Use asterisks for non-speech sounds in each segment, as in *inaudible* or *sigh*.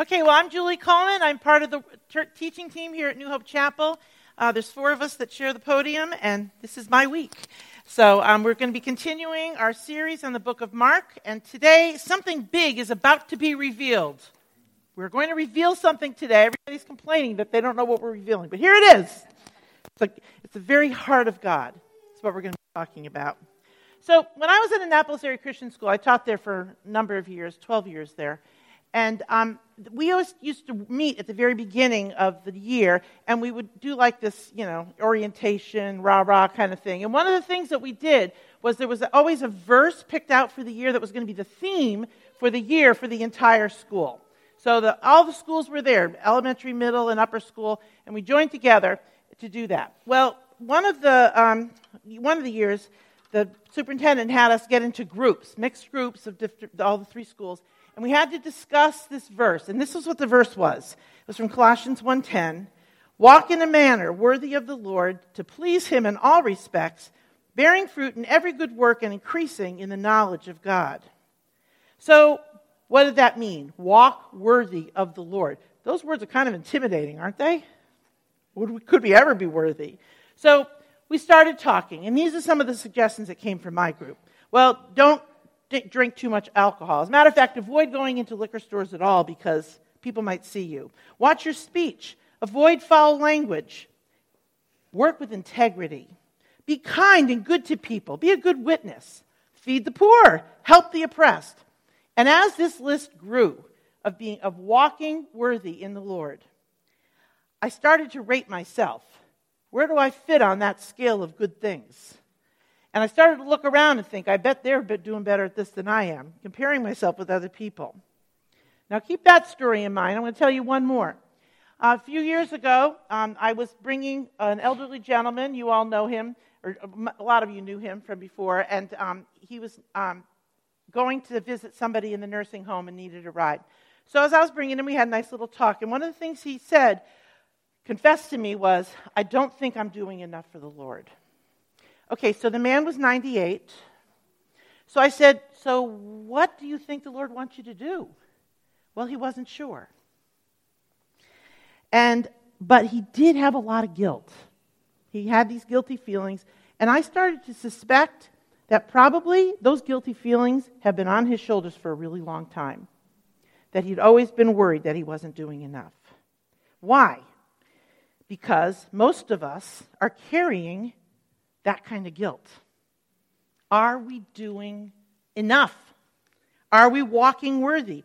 Okay, well, I'm Julie Coleman. I'm part of the teaching team here at New Hope Chapel. Uh, there's four of us that share the podium, and this is my week. So um, we're going to be continuing our series on the book of Mark, and today something big is about to be revealed. We're going to reveal something today. Everybody's complaining that they don't know what we're revealing, but here it is. It's, like, it's the very heart of God. That's what we're going to be talking about. So when I was at Annapolis Area Christian School, I taught there for a number of years, 12 years there. And um, we always used to meet at the very beginning of the year, and we would do like this, you know, orientation, rah rah kind of thing. And one of the things that we did was there was always a verse picked out for the year that was going to be the theme for the year for the entire school. So the, all the schools were there elementary, middle, and upper school, and we joined together to do that. Well, one of the, um, one of the years, the superintendent had us get into groups, mixed groups of all the three schools and we had to discuss this verse. And this is what the verse was. It was from Colossians 1:10. Walk in a manner worthy of the Lord to please him in all respects, bearing fruit in every good work and increasing in the knowledge of God. So, what did that mean? Walk worthy of the Lord. Those words are kind of intimidating, aren't they? Could we ever be worthy? So, we started talking, and these are some of the suggestions that came from my group. Well, don't drink too much alcohol. As a matter of fact, avoid going into liquor stores at all because people might see you. Watch your speech. Avoid foul language. Work with integrity. Be kind and good to people. Be a good witness. Feed the poor. Help the oppressed. And as this list grew of being of walking worthy in the Lord, I started to rate myself. Where do I fit on that scale of good things? And I started to look around and think, I bet they're doing better at this than I am, comparing myself with other people. Now, keep that story in mind. I'm going to tell you one more. Uh, a few years ago, um, I was bringing an elderly gentleman. You all know him, or a lot of you knew him from before, and um, he was um, going to visit somebody in the nursing home and needed a ride. So, as I was bringing him, we had a nice little talk. And one of the things he said, confessed to me, was, I don't think I'm doing enough for the Lord. Okay, so the man was 98. So I said, So what do you think the Lord wants you to do? Well, he wasn't sure. And but he did have a lot of guilt. He had these guilty feelings, and I started to suspect that probably those guilty feelings have been on his shoulders for a really long time. That he'd always been worried that he wasn't doing enough. Why? Because most of us are carrying that kind of guilt. Are we doing enough? Are we walking worthy?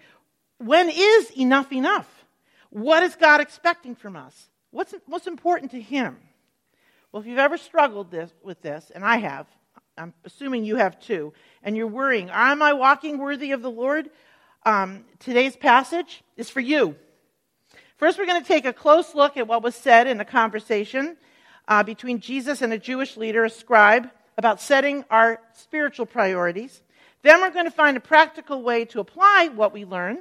When is enough enough? What is God expecting from us? What's most important to Him? Well, if you've ever struggled this, with this, and I have, I'm assuming you have too, and you're worrying, am I walking worthy of the Lord? Um, today's passage is for you. First, we're going to take a close look at what was said in the conversation uh, between Jesus and a Jewish leader, a scribe, about setting our spiritual priorities. Then we're going to find a practical way to apply what we learn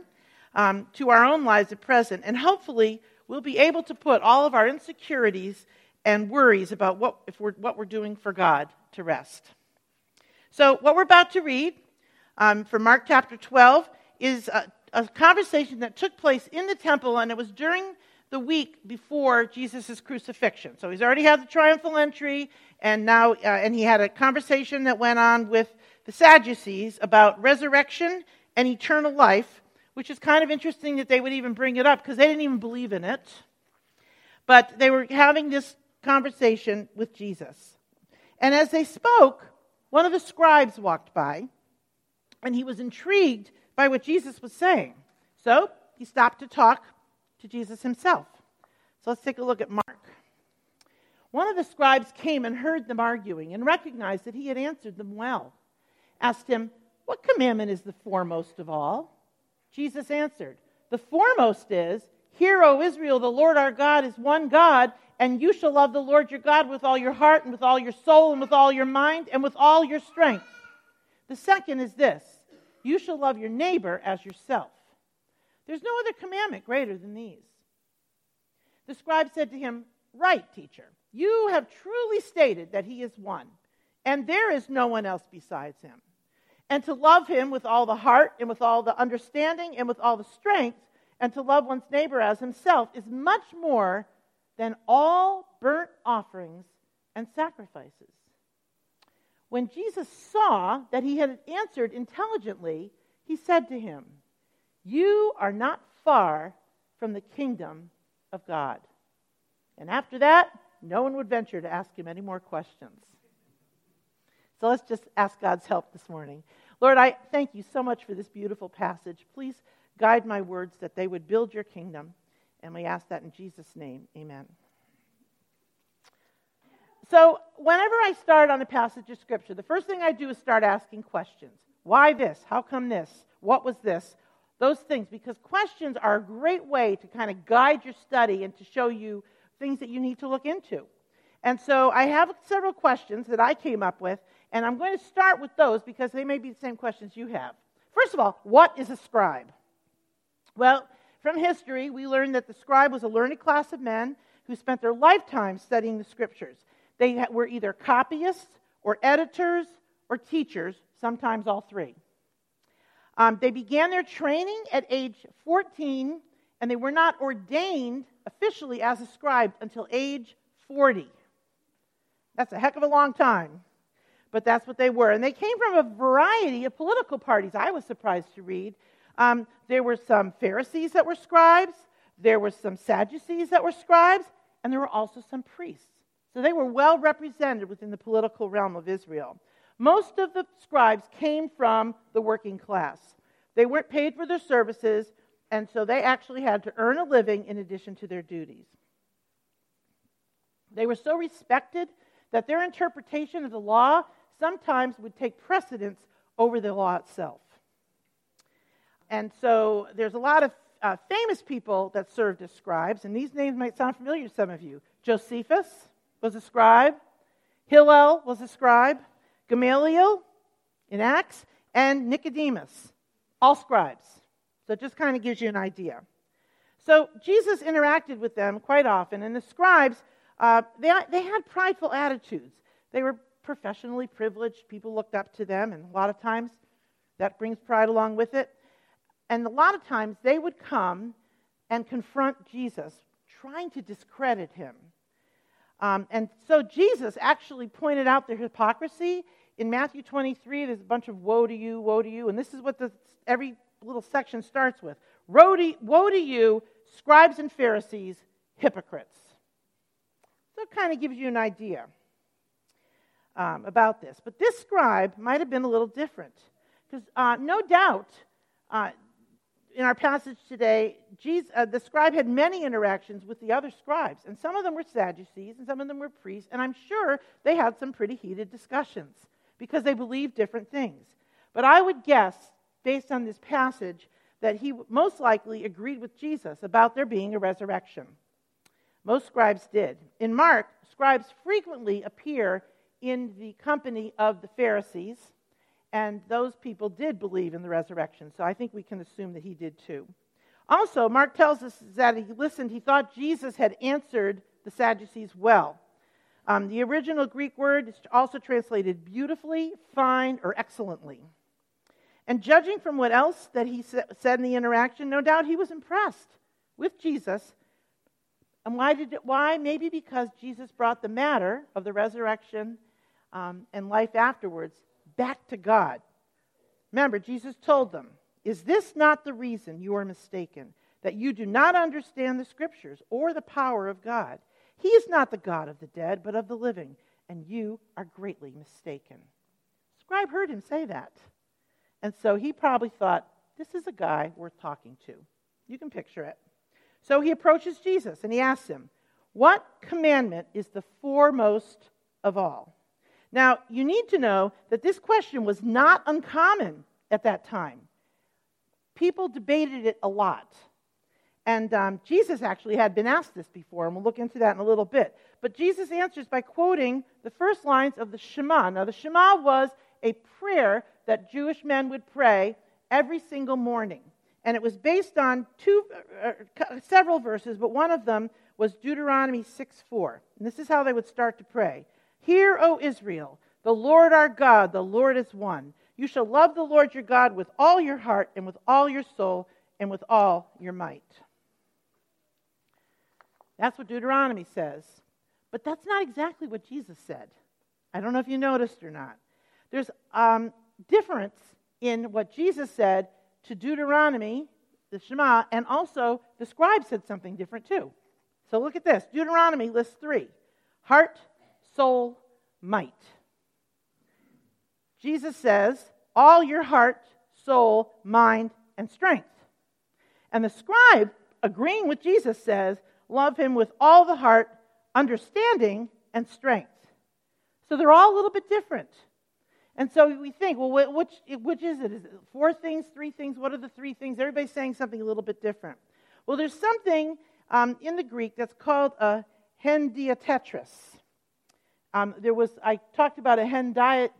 um, to our own lives at present. And hopefully, we'll be able to put all of our insecurities and worries about what, if we're, what we're doing for God to rest. So, what we're about to read um, from Mark chapter 12 is a, a conversation that took place in the temple, and it was during the week before Jesus' crucifixion. So he's already had the triumphal entry, and now, uh, and he had a conversation that went on with the Sadducees about resurrection and eternal life, which is kind of interesting that they would even bring it up because they didn't even believe in it. But they were having this conversation with Jesus. And as they spoke, one of the scribes walked by, and he was intrigued by what Jesus was saying. So he stopped to talk to Jesus himself. So let's take a look at Mark. One of the scribes came and heard them arguing and recognized that he had answered them well. Asked him, What commandment is the foremost of all? Jesus answered, The foremost is, Hear, O Israel, the Lord our God is one God, and you shall love the Lord your God with all your heart, and with all your soul, and with all your mind, and with all your strength. The second is this you shall love your neighbor as yourself. There's no other commandment greater than these. The scribe said to him, Right, teacher, you have truly stated that he is one, and there is no one else besides him. And to love him with all the heart, and with all the understanding, and with all the strength, and to love one's neighbor as himself is much more than all burnt offerings and sacrifices. When Jesus saw that he had answered intelligently, he said to him, You are not far from the kingdom of God. And after that, no one would venture to ask him any more questions. So let's just ask God's help this morning. Lord, I thank you so much for this beautiful passage. Please guide my words that they would build your kingdom. And we ask that in Jesus' name. Amen. So, whenever I start on a passage of Scripture, the first thing I do is start asking questions. Why this? How come this? What was this? Those things, because questions are a great way to kind of guide your study and to show you things that you need to look into. And so I have several questions that I came up with, and I'm going to start with those because they may be the same questions you have. First of all, what is a scribe? Well, from history, we learn that the scribe was a learned class of men who spent their lifetime studying the scriptures. They were either copyists or editors or teachers, sometimes all three. Um, they began their training at age 14, and they were not ordained officially as a scribe until age 40. That's a heck of a long time, but that's what they were. And they came from a variety of political parties. I was surprised to read. Um, there were some Pharisees that were scribes, there were some Sadducees that were scribes, and there were also some priests. So they were well represented within the political realm of Israel. Most of the scribes came from the working class. They weren't paid for their services, and so they actually had to earn a living in addition to their duties. They were so respected that their interpretation of the law sometimes would take precedence over the law itself. And so there's a lot of uh, famous people that served as scribes, and these names might sound familiar to some of you. Josephus was a scribe, Hillel was a scribe, Gamaliel in Acts, and Nicodemus, all scribes. So it just kind of gives you an idea. So Jesus interacted with them quite often, and the scribes, uh, they, they had prideful attitudes. They were professionally privileged. People looked up to them, and a lot of times that brings pride along with it. And a lot of times they would come and confront Jesus, trying to discredit him. Um, and so Jesus actually pointed out their hypocrisy. In Matthew 23, there's a bunch of woe to you, woe to you. And this is what the, every little section starts with woe to, you, scribes and Pharisees, hypocrites. So it kind of gives you an idea um, about this. But this scribe might have been a little different. Because uh, no doubt, uh, in our passage today, Jesus, uh, the scribe had many interactions with the other scribes, and some of them were Sadducees, and some of them were priests, and I'm sure they had some pretty heated discussions because they believed different things. But I would guess, based on this passage, that he most likely agreed with Jesus about there being a resurrection. Most scribes did. In Mark, scribes frequently appear in the company of the Pharisees and those people did believe in the resurrection. So I think we can assume that he did too. Also, Mark tells us that he listened, he thought Jesus had answered the Sadducees well. Um, the original Greek word is also translated beautifully, fine, or excellently. And judging from what else that he said in the interaction, no doubt he was impressed with Jesus. And why did it, why? Maybe because Jesus brought the matter of the resurrection um, and life afterwards back to God. Remember, Jesus told them, Is this not the reason you are mistaken? That you do not understand the scriptures or the power of God? He is not the God of the dead, but of the living, and you are greatly mistaken. Scribe heard him say that. And so he probably thought, This is a guy worth talking to. You can picture it. So he approaches Jesus and he asks him, What commandment is the foremost of all? Now, you need to know that this question was not uncommon at that time. People debated it a lot. And um, Jesus actually had been asked this before, and we'll look into that in a little bit. But Jesus answers by quoting the first lines of the Shema. Now, the Shema was a prayer that Jewish men would pray every single morning. And it was based on two, uh, uh several verses, but one of them was Deuteronomy 6 4. And this is how they would start to pray Hear, O Israel, the Lord our God, the Lord is one. You shall love the Lord your God with all your heart and with all your soul and with all your might. That's what Deuteronomy says. But that's not exactly what Jesus said. I don't know if you noticed or not. There's um, difference in what Jesus said to Deuteronomy, the Shema, and also the scribe said something different too. So look at this Deuteronomy lists three heart, soul, might. Jesus says, all your heart, soul, mind, and strength. And the scribe, agreeing with Jesus, says, love him with all the heart, understanding, and strength. So they're all a little bit different. And so we think, well, which, which is it? Is it four things, three things? What are the three things? Everybody's saying something a little bit different. Well, there's something um, in the Greek that's called a hendiatetris. Um, there was, I talked about a hendia,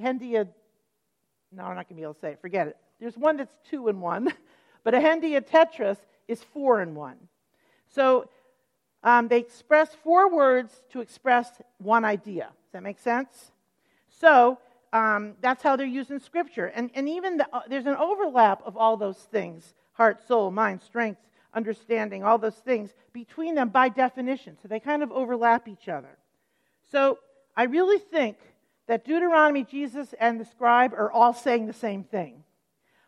hendia, no, I'm not going to be able to say it, forget it. There's one that's two in one, *laughs* but a hendiatetris is four in one. So um, they express four words to express one idea. Does that make sense? So um, that's how they're used in Scripture. And, and even the, uh, there's an overlap of all those things heart, soul, mind, strength, understanding, all those things between them by definition. So they kind of overlap each other. So I really think that Deuteronomy, Jesus, and the scribe are all saying the same thing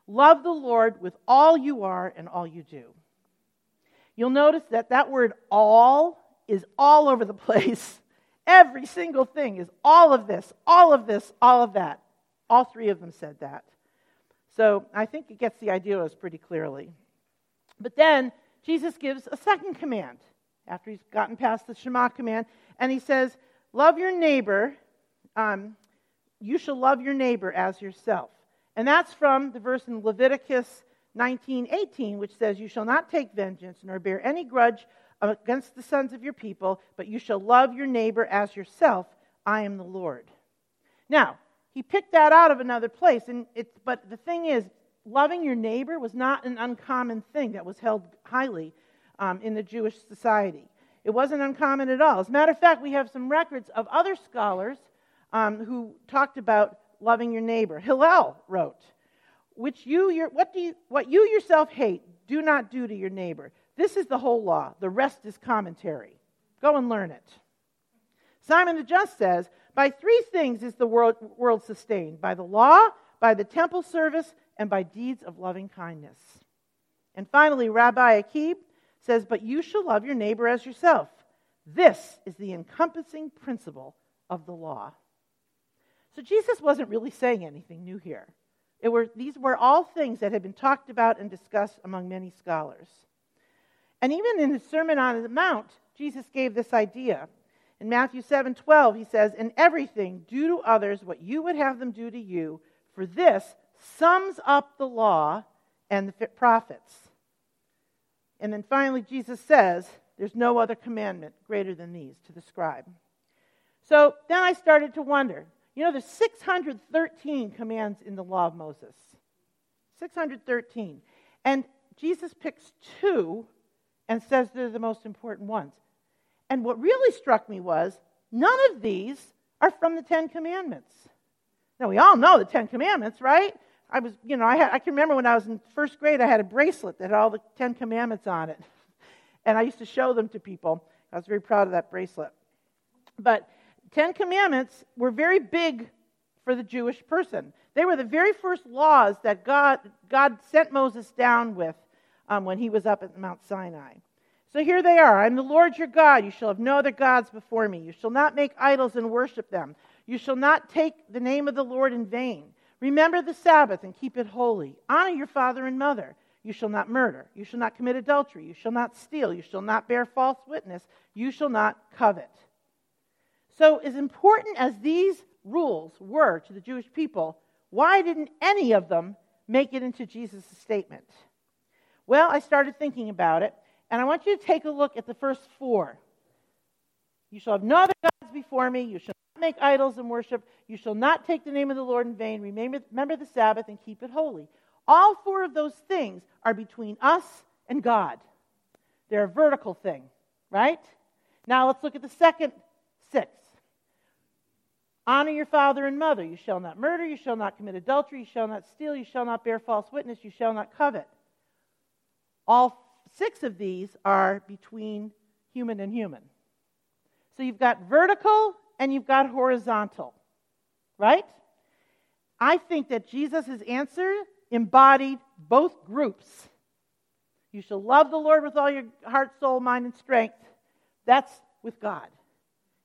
Love the Lord with all you are and all you do. You'll notice that that word all is all over the *laughs* place. Every single thing is all of this, all of this, all of that. All three of them said that. So I think it gets the idea of pretty clearly. But then Jesus gives a second command after he's gotten past the Shema command, and he says, Love your neighbor. Um, you shall love your neighbor as yourself. And that's from the verse in Leviticus 19:18, which says, You shall not take vengeance nor bear any grudge against the sons of your people, but you shall love your neighbor as yourself. I am the Lord. Now, he picked that out of another place, and it's, but the thing is, loving your neighbor was not an uncommon thing that was held highly um, in the Jewish society. It wasn't uncommon at all. As a matter of fact, we have some records of other scholars um, who talked about loving your neighbor. Hillel wrote, which you, your, what, do you, what you yourself hate, do not do to your neighbor. This is the whole law. The rest is commentary. Go and learn it. Simon the Just says, By three things is the world, world sustained by the law, by the temple service, and by deeds of loving kindness. And finally, Rabbi Akiba says, But you shall love your neighbor as yourself. This is the encompassing principle of the law. So Jesus wasn't really saying anything new here. Were, these were all things that had been talked about and discussed among many scholars. And even in his Sermon on the Mount, Jesus gave this idea. In Matthew 7 12, he says, In everything, do to others what you would have them do to you, for this sums up the law and the prophets. And then finally, Jesus says, There's no other commandment greater than these to the scribe. So then I started to wonder you know, there's 613 commands in the law of Moses. 613. And Jesus picks two and says they're the most important ones. And what really struck me was none of these are from the Ten Commandments. Now, we all know the Ten Commandments, right? I was, you know, I, had, I can remember when I was in first grade, I had a bracelet that had all the Ten Commandments on it. *laughs* And I used to show them to people. I was very proud of that bracelet. But Ten Commandments were very big for the Jewish person. They were the very first laws that God, God sent Moses down with um, when he was up at Mount Sinai. So here they are I'm the Lord your God. You shall have no other gods before me. You shall not make idols and worship them. You shall not take the name of the Lord in vain. Remember the Sabbath and keep it holy. Honor your father and mother. You shall not murder. You shall not commit adultery. You shall not steal. You shall not bear false witness. You shall not covet. So, as important as these rules were to the Jewish people, why didn't any of them make it into Jesus' statement? Well, I started thinking about it, and I want you to take a look at the first four. You shall have no other gods before me. You shall not make idols and worship. You shall not take the name of the Lord in vain. Remember, the Sabbath and keep it holy. All four of those things are between us and God. They're a vertical thing, right? Now let's look at the second six. Honor your father and mother. You shall not murder. You shall not commit adultery. You shall not steal. You shall not bear false witness. You shall not covet. All six of these are between human and human. So you've got vertical and you've got horizontal, right? I think that Jesus' answer embodied both groups. You shall love the Lord with all your heart, soul, mind, and strength. That's with God.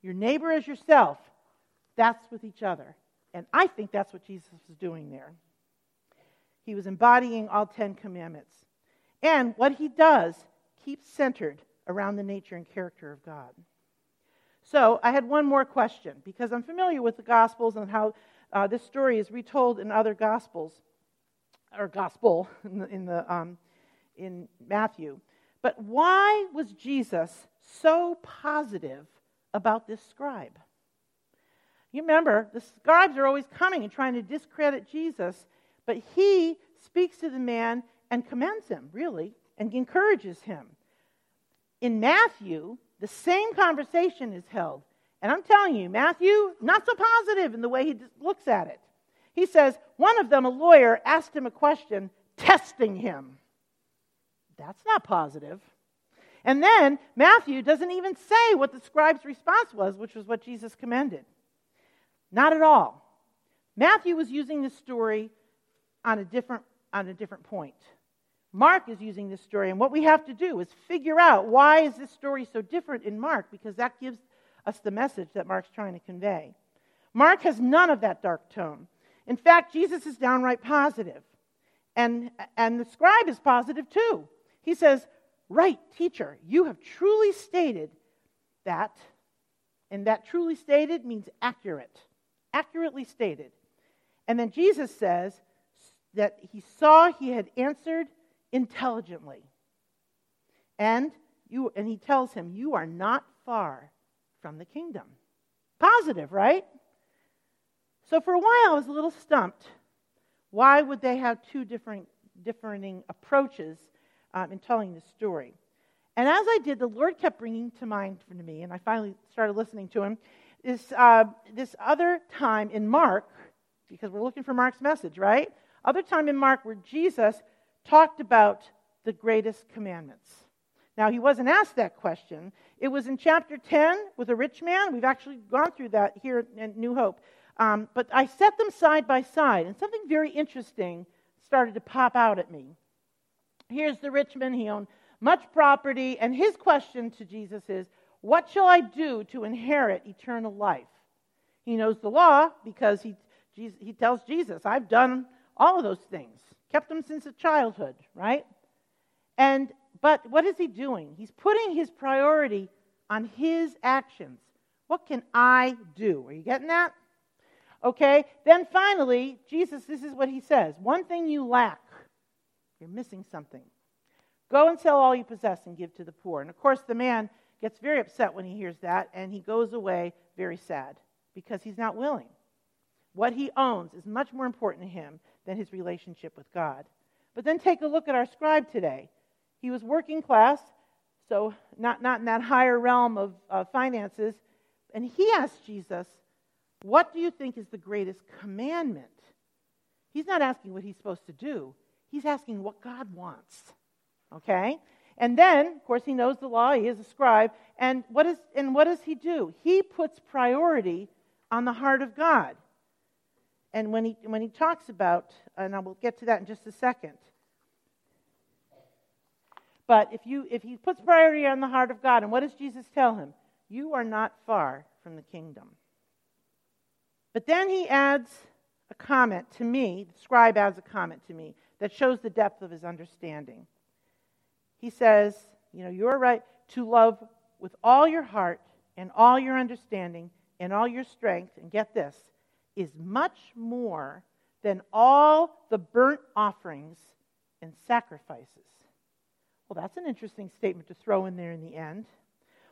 Your neighbor as yourself. That's with each other. And I think that's what Jesus was doing there. He was embodying all Ten Commandments. And what he does keeps centered around the nature and character of God. So I had one more question because I'm familiar with the Gospels and how uh, this story is retold in other Gospels, or Gospel *laughs* in, the, in, the, um, in Matthew. But why was Jesus so positive about this scribe? You remember, the scribes are always coming and trying to discredit Jesus, but he speaks to the man and commends him, really, and encourages him. In Matthew, the same conversation is held. And I'm telling you, Matthew, not so positive in the way he looks at it. He says, one of them, a lawyer, asked him a question, testing him. That's not positive. And then Matthew doesn't even say what the scribe's response was, which was what Jesus commended. Not at all. Matthew was using this story on a different, on a different point. Mark is using this story, and what we have to do is figure out why is this story so different in Mark, because that gives us the message that Mark's trying to convey. Mark has none of that dark tone. In fact, Jesus is downright. And, and the scribe is positive too. He says, Right, teacher, you have truly stated that, and that truly stated means accurate, accurately stated. And then Jesus says that he saw he had answered intelligently. And you and he tells him, You are not far from the kingdom. Positive, right? So for a while I was a little stumped. Why would they have two different differing approaches um, in telling the story? And as I did, the Lord kept bringing to mind for me, and I finally started listening to him, this, uh, this other time in Mark, because we're looking for Mark's message, right? Other time in Mark where Jesus talked about the greatest commandments. Now, he wasn't asked that question. It was in chapter 10 with a rich man. We've actually gone through that here in New Hope. Um, but I set them side by side, and something very interesting started to pop out at me. Here's the rich man. He owned much property, and his question to Jesus is, What shall I do to inherit eternal life? He knows the law because he, he tells Jesus, I've done all of those things, kept them since a childhood, right? And but what is he doing? He's putting his priority on his actions. What can I do? Are you getting that? Okay? Then finally, Jesus, this is what he says One thing you lack, you're missing something. Go and sell all you possess and give to the poor. And of course, the man gets very upset when he hears that, and he goes away very sad because he's not willing. What he owns is much more important to him than his relationship with God. But then take a look at our scribe today. He was working class, so not, not in that higher realm of uh, finances. And he asked Jesus, What do you think is the greatest commandment? He's not asking what he's supposed to do, he's asking what God wants. Okay? And then, of course, he knows the law, he is a scribe. And what, is, and what does he do? He puts priority on the heart of God. And when he, when he talks about, and I will get to that in just a second, but if, you, if he puts priority on the heart of God, and what does Jesus tell him? You are not far from the kingdom. But then he adds a comment to me, the scribe adds a comment to me that shows the depth of his understanding. He says, You know, you're right to love with all your heart and all your understanding and all your strength, and get this, is much more than all the burnt offerings and sacrifices. Well, that's an interesting statement to throw in there in the end.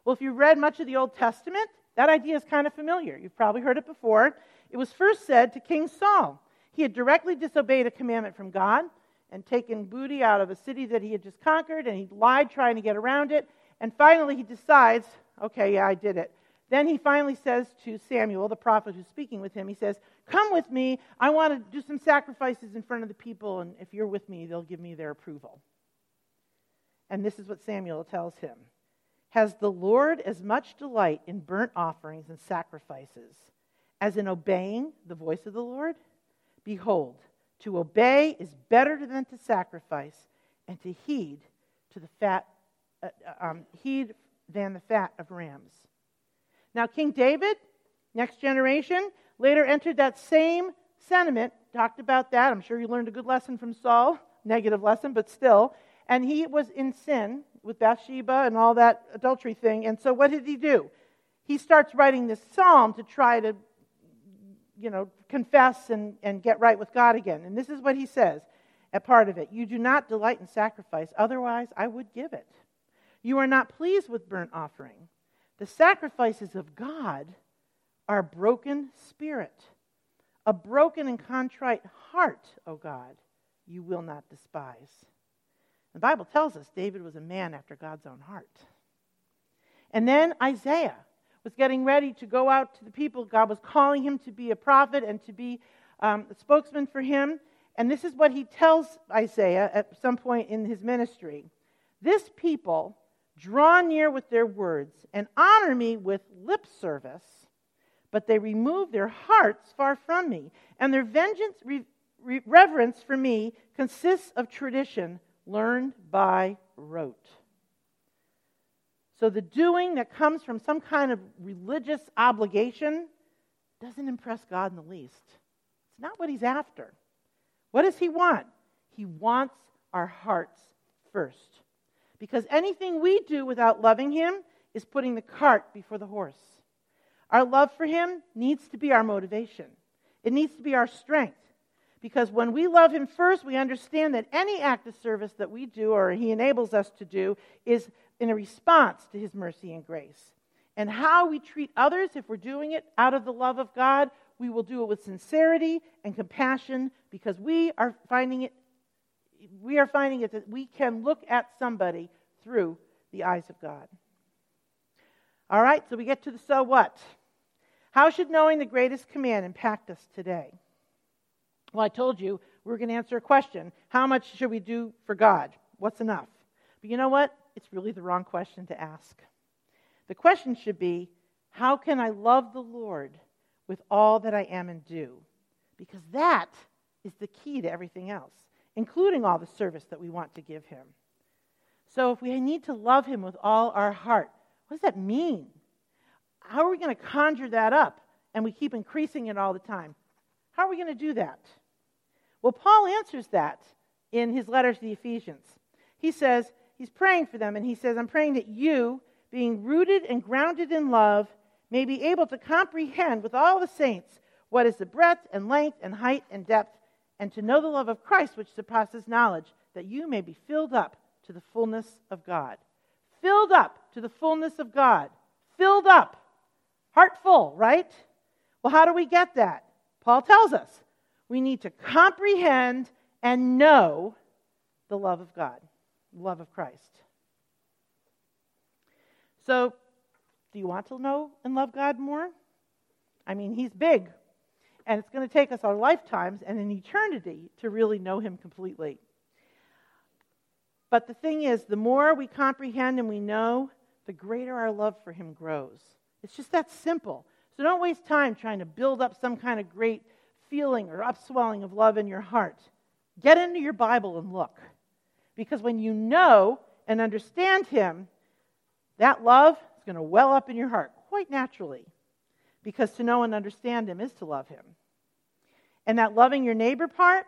Well, if you've read much of the Old Testament, that idea is kind of familiar. You've probably heard it before. It was first said to King Saul. He had directly disobeyed a commandment from God and taken booty out of a city that he had just conquered, and he lied trying to get around it. And finally, he decides, okay, yeah, I did it. Then he finally says to Samuel, the prophet who's speaking with him, he says, Come with me. I want to do some sacrifices in front of the people, and if you're with me, they'll give me their approval. And this is what Samuel tells him Has the Lord as much delight in burnt offerings and sacrifices as in obeying the voice of the Lord? Behold, to obey is better than to sacrifice, and to heed to the fat, uh, uh um, heed than the fat of rams. Now, King David, next generation, later entered that same sentiment, talked about that. I'm sure you learned a good lesson from Saul, *laughs* negative lesson, but still. And he was in sin with Bathsheba and all that adultery thing. And so what did he do? He starts writing this psalm to try to, you know, confess and, and get right with God again. And this is what he says a part of it You do not delight in sacrifice, otherwise I would give it. You are not pleased with burnt offering. The sacrifices of God are broken spirit. A broken and contrite heart, O God, you will not despise. The Bible tells us David was a man after God's own heart. And then Isaiah was getting ready to go out to the people. God was calling him to be a prophet and to be um, a spokesman for him. And this is what he tells Isaiah at some point in his ministry This people draw near with their words and honor me with lip service, but they remove their hearts far from me, and their vengeance, re- re- reverence for me consists of tradition learned by rote. So the doing that comes from some kind of religious obligation doesn't impress God in the least. It's not what He's after. What does He want? He wants our hearts first. Because anything we do without loving Him is putting the cart before the horse. Our love for Him needs to be our motivation, it needs to be our strength. Because when we love Him first, we understand that any act of service that we do or He enables us to do is in a response to His mercy and grace. And how we treat others, if we're doing it out of the love of God, we will do it with sincerity and compassion because we are finding it we are finding it that we can look at somebody through the eyes of God. All right, so we get to the so what. How should knowing the greatest command impact us today? Well, I told you we are going to answer a question. How much should we do for God? What's enough? But you know what? It's really the wrong question to ask. The question should be how can I love the Lord with all that I am and do? Because that is the key to everything else, including all the service that we want to give Him. So if we need to love Him with all our heart, what does that mean? How are we going to conjure that up and we keep increasing it all the time? How are we going to do that? Well, Paul answers that in his letter to the Ephesians. He says, he's praying for them, and he says, I'm praying that you, being rooted and grounded in love, may be able to comprehend with all the saints what is the breadth and length and height and depth, and to know the love of Christ which surpasses knowledge, that you may be filled up to the fullness of God. Filled up to the fullness of God. Filled up. Heart full, right? Well, how do we get that? Paul tells us we need to comprehend and know the love of God, love of Christ. So, do you want to know and love God more? I mean, He's big, and it's going to take us our lifetimes and an eternity to really know Him completely. But the thing is, the more we comprehend and we know, the greater our love for Him grows. It's just that simple. So don't waste time trying to build up some kind of great feeling or upswelling of love in your heart. Get into your Bible and look. Because when you know and understand Him, that love is going to well up in your heart quite naturally. Because to know and understand Him is to love Him. And that loving your neighbor part,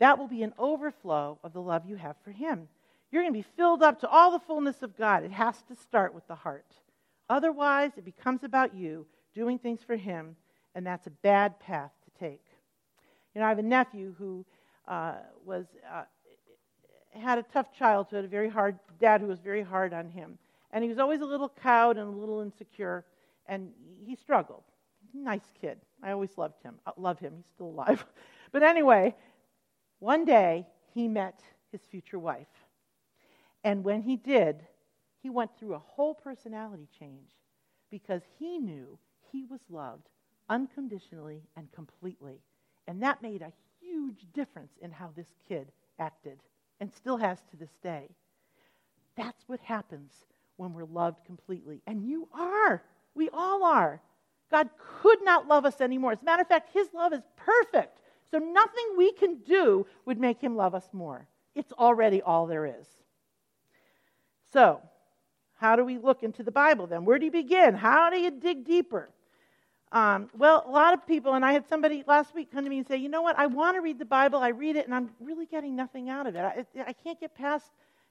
that will be an overflow of the love you have for Him. You're going to be filled up to all the fullness of God. It has to start with the heart. Otherwise, it becomes about you doing things for Him, and that's a bad path to take. You know, I have a nephew who uh, was uh, had a tough childhood, a very hard dad who was very hard on him, and he was always a little cowed and a little insecure, and he struggled. Nice kid. I always loved him. I love him. He's still alive. *laughs* but anyway, one day he met his future wife, and when he did, he went through a whole personality change because he knew he was loved unconditionally and completely. And that made a huge difference in how this kid acted and still has to this day. That's what happens when we're loved completely. And you are. We all are. God could not love us anymore. As a matter of fact, His love is perfect. So nothing we can do would make Him love us more. It's already all there is. So, how do we look into the Bible then? Where do you begin? How do you dig deeper? Um, well, a lot of people, and I had somebody last week come to me and say, you know what, I want to read the Bible, I read it, and I'm really getting nothing out of it. I, I can't get past,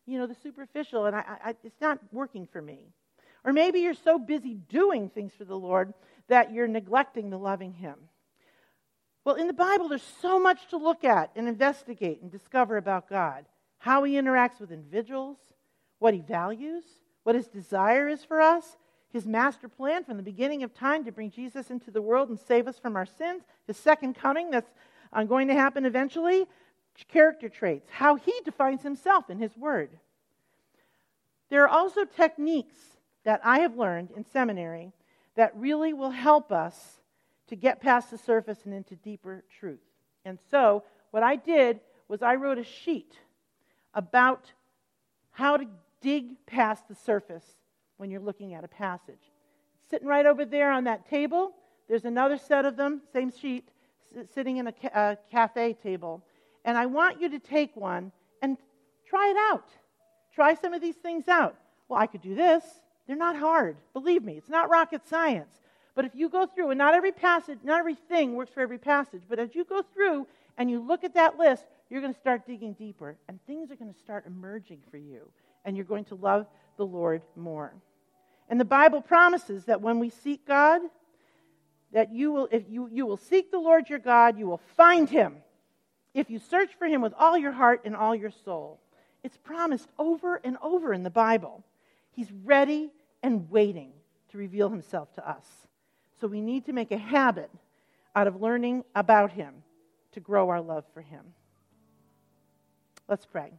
you know, the superficial, and I, I, it's not working for me. Or maybe you're so busy doing things for the Lord that you're neglecting the loving Him. Well, in the Bible, there's so much to look at and investigate and discover about God how He interacts with individuals, what He values, what His desire is for us, his master plan from the beginning of time to bring Jesus into the world and save us from our sins, his second coming that's uh, going to happen eventually, character traits, how he defines himself in his word. There are also techniques that I have learned in seminary that really will help us to get past the surface and into deeper truth. And so, what I did was I wrote a sheet about how to dig past the surface when you're looking at a passage. Sitting right over there on that table, there's another set of them, same sheet, sitting in a, ca- a cafe table. And I want you to take one and try it out. Try some of these things out. Well, I could do this. They're not hard. Believe me, it's not rocket science. But if you go through, and not every passage, not everything works for every passage, but as you go through and you look at that list, you're going to start digging deeper, and things are going to start emerging for you, and you're going to love the Lord more. And the Bible promises that when we seek God, that you will, if you, you will seek the Lord your God, you will find him if you search for him with all your heart and all your soul. It's promised over and over in the Bible. He's ready and waiting to reveal himself to us. So we need to make a habit out of learning about him to grow our love for him. Let's pray.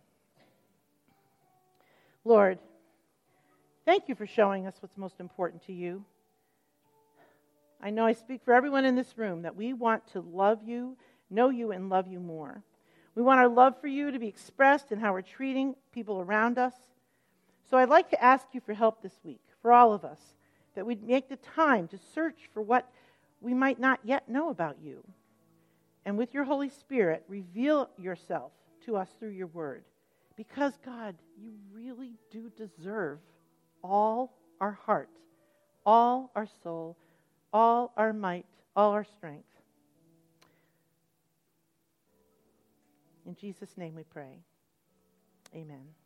Lord, Thank you for showing us what's most important to you. I know I speak for everyone in this room that we want to love you, know you, and love you more. We want our love for you to be expressed in how we're treating people around us. So I'd like to ask you for help this week, for all of us, that we'd make the time to search for what we might not yet know about you. And with your Holy Spirit, reveal yourself to us through your word. Because, God, you really do deserve all our heart, all our soul, all our might, all our strength. In Jesus' name we pray. Amen.